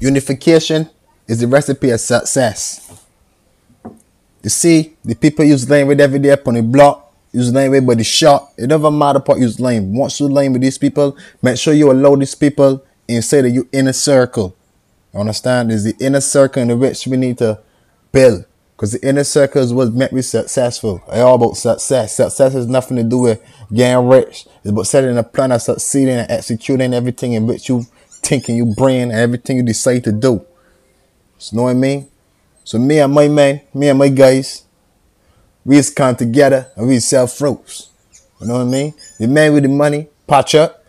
Unification is the recipe of success. You see, the people use language every day upon the block, use language by the shot. It doesn't matter what use lane. Once you lane with these people, make sure you allow these people inside of your inner circle. You understand? It's the inner circle in which we need to build. Because the inner circle is what make me successful. It's all about success. Success has nothing to do with getting rich. It's about setting a plan of succeeding and executing everything in which you think in your brain and everything you decide to do. You know what I mean? So me and my man, me and my guys, we just come together and we sell fruits. You know what I mean? The man with the money, patch up,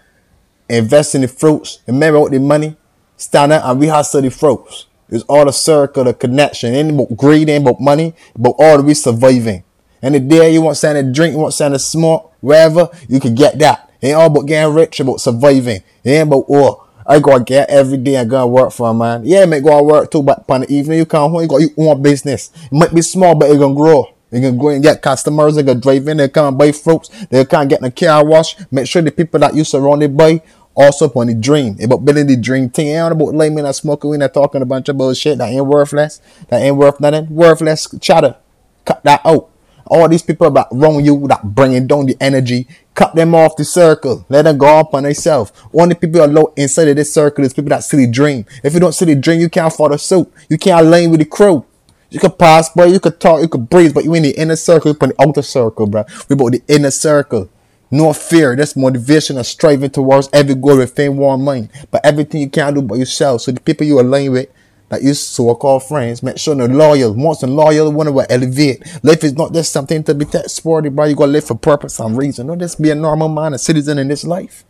invest in the fruits. The man with the money, stand up and we hustle the fruits. It's all a circle, the connection. Ain't about greed, ain't about money, but all be surviving. And the day you want something to drink, you want something to smoke, wherever, you can get that. Ain't all about getting rich, about surviving. Ain't about, oh, I gotta get every day I gotta work for a man. Yeah, make go to work too, but on the evening you can come home, you got your own business. It might be small, but it gonna grow. You can go and get customers, they can drive in, they come buy fruits, they can get in a car wash. Make sure the people that you surrounded by also upon the dream. About building the dream thing. Ain't about layman and smoking weed and talking a bunch of bullshit that ain't worthless. That ain't worth nothing. Worthless chatter. Cut that out. All these people that wrong you, that bringing down the energy, cut them off the circle. Let them go up on themselves. Only people low inside of this circle is people that see the dream. If you don't see the dream, you can't follow suit. You can't lane with the crew. You could pass, boy. You could talk. You could breathe, but you in the inner circle. You put the outer circle, bro. We about the inner circle. No fear. That's motivation and striving towards every goal with warm mind. But everything you can't do by yourself. So the people you align with, that you so-called friends, make sure they're loyal. Once they're loyal, one will elevate. Life is not just something to be that sporty, bro. You gotta live for purpose and reason. Don't just be a normal man, a citizen in this life.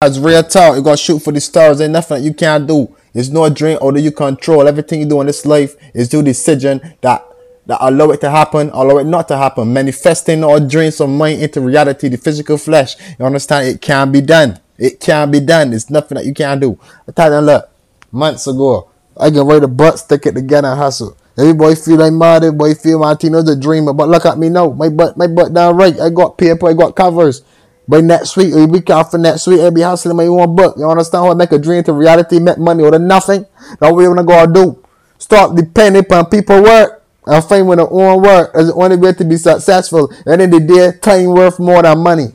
As real talk, you gotta shoot for the stars. Ain't nothing that you can't do. It's no dream or do you control. Everything you do in this life is your decision that that allow it to happen, allow it not to happen. Manifesting our dreams of mind into reality, the physical flesh. You understand? It can be done. It can be done. It's nothing that you can't do. I tell look, months ago, I can write a butt, stick it together and hustle. Everybody feel like mad, everybody feel Martino's a dreamer, but look at me now. My butt, my butt down right. I got paper, I got covers. By next week, a week after next week, I'll be hustling my own book. You understand how I make a dream to reality, make money out of nothing? That's what we're gonna go do. Stop depending upon people work and find when their own work is the only way to be successful. And in the day, time worth more than money.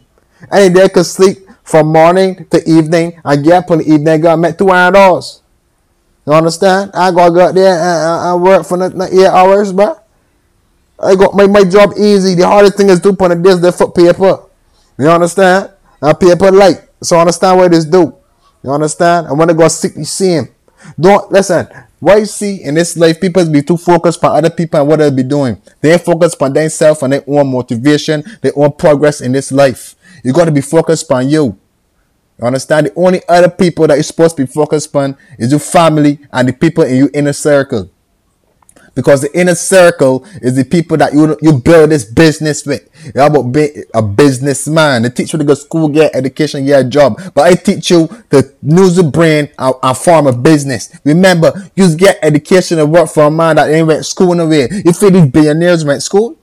And they could sleep from morning to evening and get up in the evening, go make two hundred dollars. You understand? I gotta go out there and, and work for the eight hours, bro. I got my, my job easy. The hardest thing is to put this the foot paper. You understand? And paper light. So understand what this do. You understand? I want to go seek see him. Don't listen. Why you see in this life, people be too focused on other people and what they be doing. They ain't focused on themselves and their own motivation, their own progress in this life. You got to be focused on you. You understand? The only other people that you're supposed to be focused on is your family and the people in your inner circle because the inner circle is the people that you you build this business with. You're about being a businessman. They teach you to go school, get education, get a job. But I teach you to use the brain and, and form a business. Remember, you get education and work for a man that ain't went school in nowhere. You feel these billionaires went school?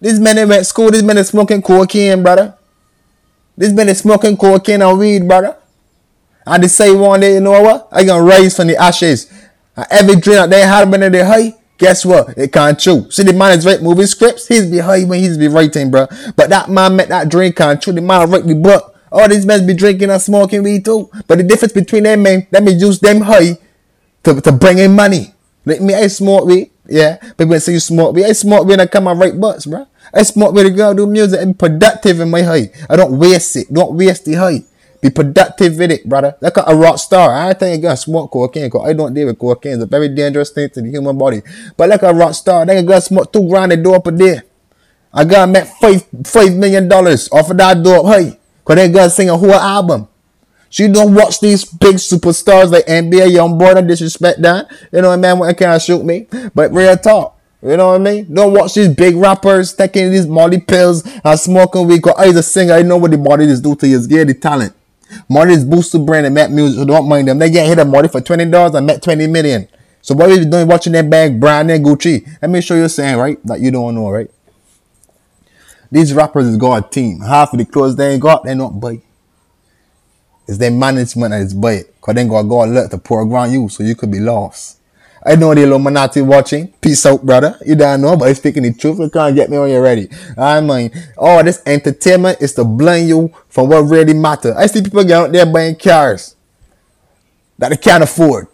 These men went school. These men are smoking cocaine, brother. These men are smoking cocaine and weed, brother. And they say one day, you know what? I gonna rise from the ashes. And every dream that they had when they high, Guess what? It can't true. See, the man is writing movie scripts. He's be high when he's be writing, bro. But that man met that drink can't true. The man write the book. All these men be drinking and smoking weed too. But the difference between them men, let me use them high to, to bring in money. Let me I smoke weed. Yeah. People say you smoke weed. I smoke weed and I come and write books, bro. I smoke weed to go do music and be productive in my high. I don't waste it. Don't waste the high. Be productive with it, brother. At a rock star. I think you gonna smoke cocaine because I don't deal with cocaine. It's a very dangerous thing to the human body. But like a rock star, they gonna smoke two grand a dope a day. I gotta make five five million dollars off of that dope, hey. Cause they gonna sing a whole album. So you don't watch these big superstars like NBA YoungBoy and disrespect that. You know what I mean? What can't shoot me? But real talk. You know what I mean? Don't watch these big rappers taking these molly pills and smoking weed. Cause I a singer, I know what the body is do to. It's get the talent. Marty's boosted brand and Matt Music, so don't mind them. They get hit a Marty for $20 and Matt 20 million. So what are you doing watching that bag, brand and Gucci? Let me show you saying, right? That you don't know, right? These rappers is got a team. Half of the clothes they ain't got, they not buy. It's their management and it's budget. Cause then God God let the poor ground you so you could be lost. I know the Illuminati watching. Peace out, brother. You don't know, but he's speaking the truth. You can't get me when you're ready. I mean, all this entertainment is to blame you from what really matter. I see people get out there buying cars that they can't afford.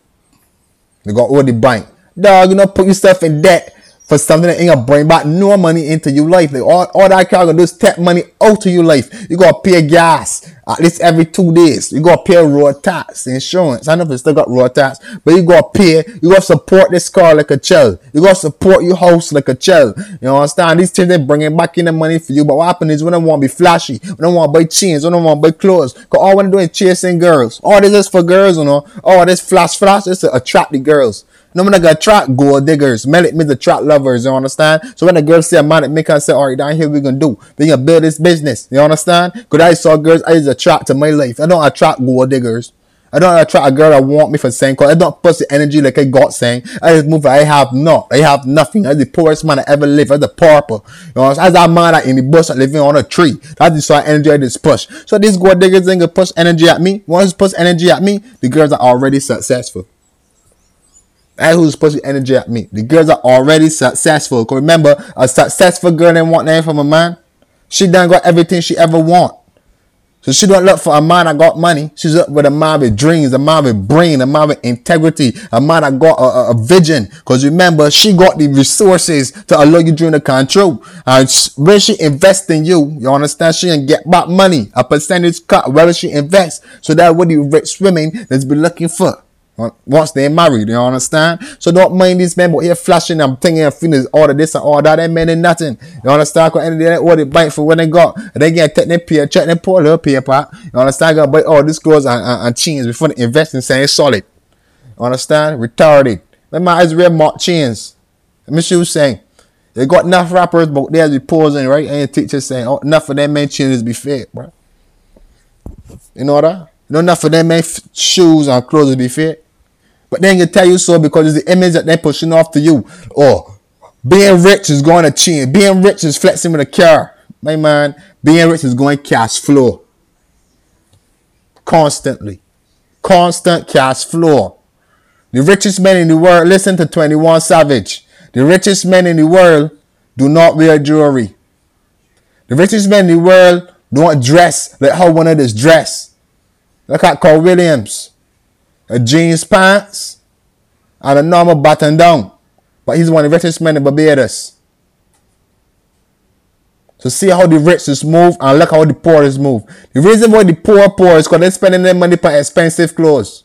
They got all the bank. Dog, you know, put yourself in debt for something that ain't gonna bring back no money into your life. Like all, all that car gonna do is take money out of your life. You gotta pay gas at least every two days. You gotta pay road tax, insurance. I know if you still got road tax, but you gotta pay. You gotta support this car like a child. You gotta support your house like a child. You understand? These things they bringing back in the money for you. But what happens is they want to be flashy, they want to buy chains, they want to buy clothes, cause all when they do is chasing girls. All this is for girls, you know. All this flash flash is to attract the girls. No man gonna attract gold diggers. Melek means attract lovers, you understand? So when the girls see a man, it make her say, alright, down here we gonna do. We gonna build this business. You understand? Cause I saw girls I just attract to my life. I don't attract gold diggers. I don't attract a girl that want me for saying cause I don't push the energy like I got saying. I just move I have not. I have nothing. I'm the poorest man I ever live. I'm the pauper. You know, as that man that in the bush living on a tree. That's the sort of energy I just push. So these gold diggers ain't gonna push energy at me. Once push energy at me, the girls are already successful. That's who's supposed to energy at me. The girls are already successful. Cause remember, a successful girl ain't want nothing from a man. She done got everything she ever want. So she don't look for a man that got money. She's up with a man with dreams, a man with brain, a man with integrity, a man that got a, a, a vision. Cause remember, she got the resources to allow you during the control. And when she invest in you, you understand, she can get back money, a percentage cut, whether she invests. So that what the rich women that's been looking for. Once they're married, you understand? So don't mind these men, but here flashing I'm thinking and feeling all of this and all that. They men ain't nothing. You understand? Because any day all they bite for when they got, they get take their peer, check their poor little paper. You understand? Got buy all these girls and, and, and chains before they invest in saying solid. You understand? Retarded. Let my eyes wear mark chains. Let me see you saying. They got enough rappers, but they're be posing, right? And your teacher saying, oh, enough of them men chains be fake, bro. You know that? You know enough of them men shoes and clothes be fake. But then you tell you so because it's the image that they're pushing off to you. Or being rich is going to change. Being rich is flexing with a car. My man, being rich is going cash flow. Constantly. Constant cash flow. The richest men in the world, listen to 21 Savage. The richest men in the world do not wear jewelry. The richest men in the world don't dress like how one of this dress. Look at Carl Williams a jeans pants, and a normal button down. But he's one of the richest men in Barbados. So see how the rich is move and look how the poor is move. The reason why the poor poor is because they're spending their money for expensive clothes.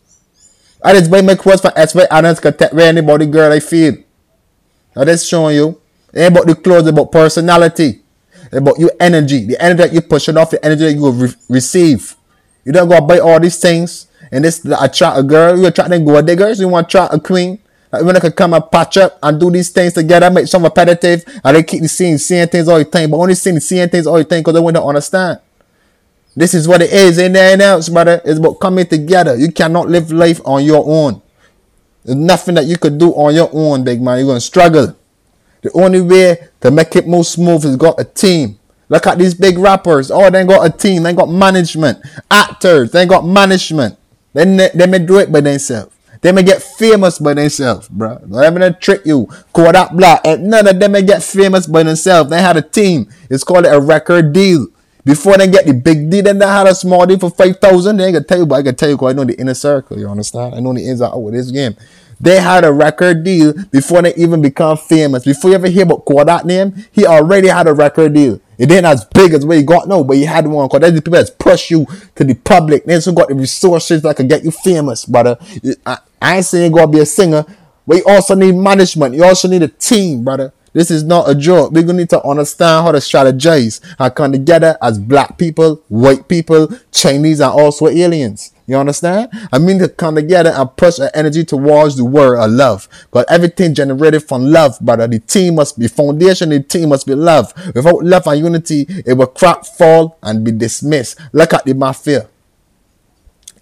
I just buy my clothes for SY Adams can take anybody girl I feel. Now that's showing you. It ain't about the clothes, about personality. It's about your energy. The energy that you pushing off, the energy that you re- receive. You don't go buy all these things and this attract a girl, you attracting gold diggers, you want to attract a queen. Like when they could come and patch up and do these things together, make some repetitive, and they keep seeing seeing things all the time, but only seeing seeing things all the time because they want to understand. This is what it is, ain't there else, brother. It's about coming together. You cannot live life on your own. There's nothing that you could do on your own, big man. You're gonna struggle. The only way to make it more smooth is got a team. Look at these big rappers. Oh, they got a team. They got management. Actors. They got management. They, they may do it by themselves. They may get famous by themselves, bro. Let me trick you. Kodak Black. None of them may get famous by themselves. They had a team. It's called a record deal. Before they get the big deal, then they had a small deal for 5,000. They ain't gonna tell you, but I can tell you because I know the inner circle. You understand? I know the ins and outs of this game. They had a record deal before they even become famous. Before you ever hear about Kodak name, he already had a record deal. It ain't as big as what you got now, but you had one because that's the people that push you to the public. They also got the resources that can get you famous, brother. I, I ain't saying you gotta be a singer, but you also need management. You also need a team, brother. This is not a joke. We're gonna need to understand how to strategize and come together as black people, white people, Chinese, and also aliens. You understand? I mean to come together and push our energy towards the word of love. But everything generated from love, brother. The team must be foundation, the team must be love. Without love and unity, it will crack, fall, and be dismissed. Look at the mafia.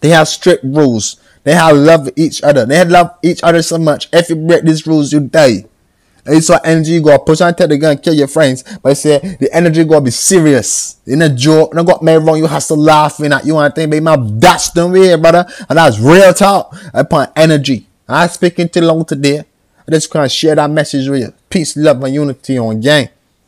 They have strict rules. They have love each other. They have love each other so much. If you break these rules, you die. It's what energy you gotta push on tell the gun, kill your friends. But say the energy gotta be serious. In a joke, no got me wrong, you have to laughing at you and think, baby, my that's the way, brother. And that's real talk. Put energy. I speaking too long today. I just can't share that message with you. Peace, love, and unity on gang.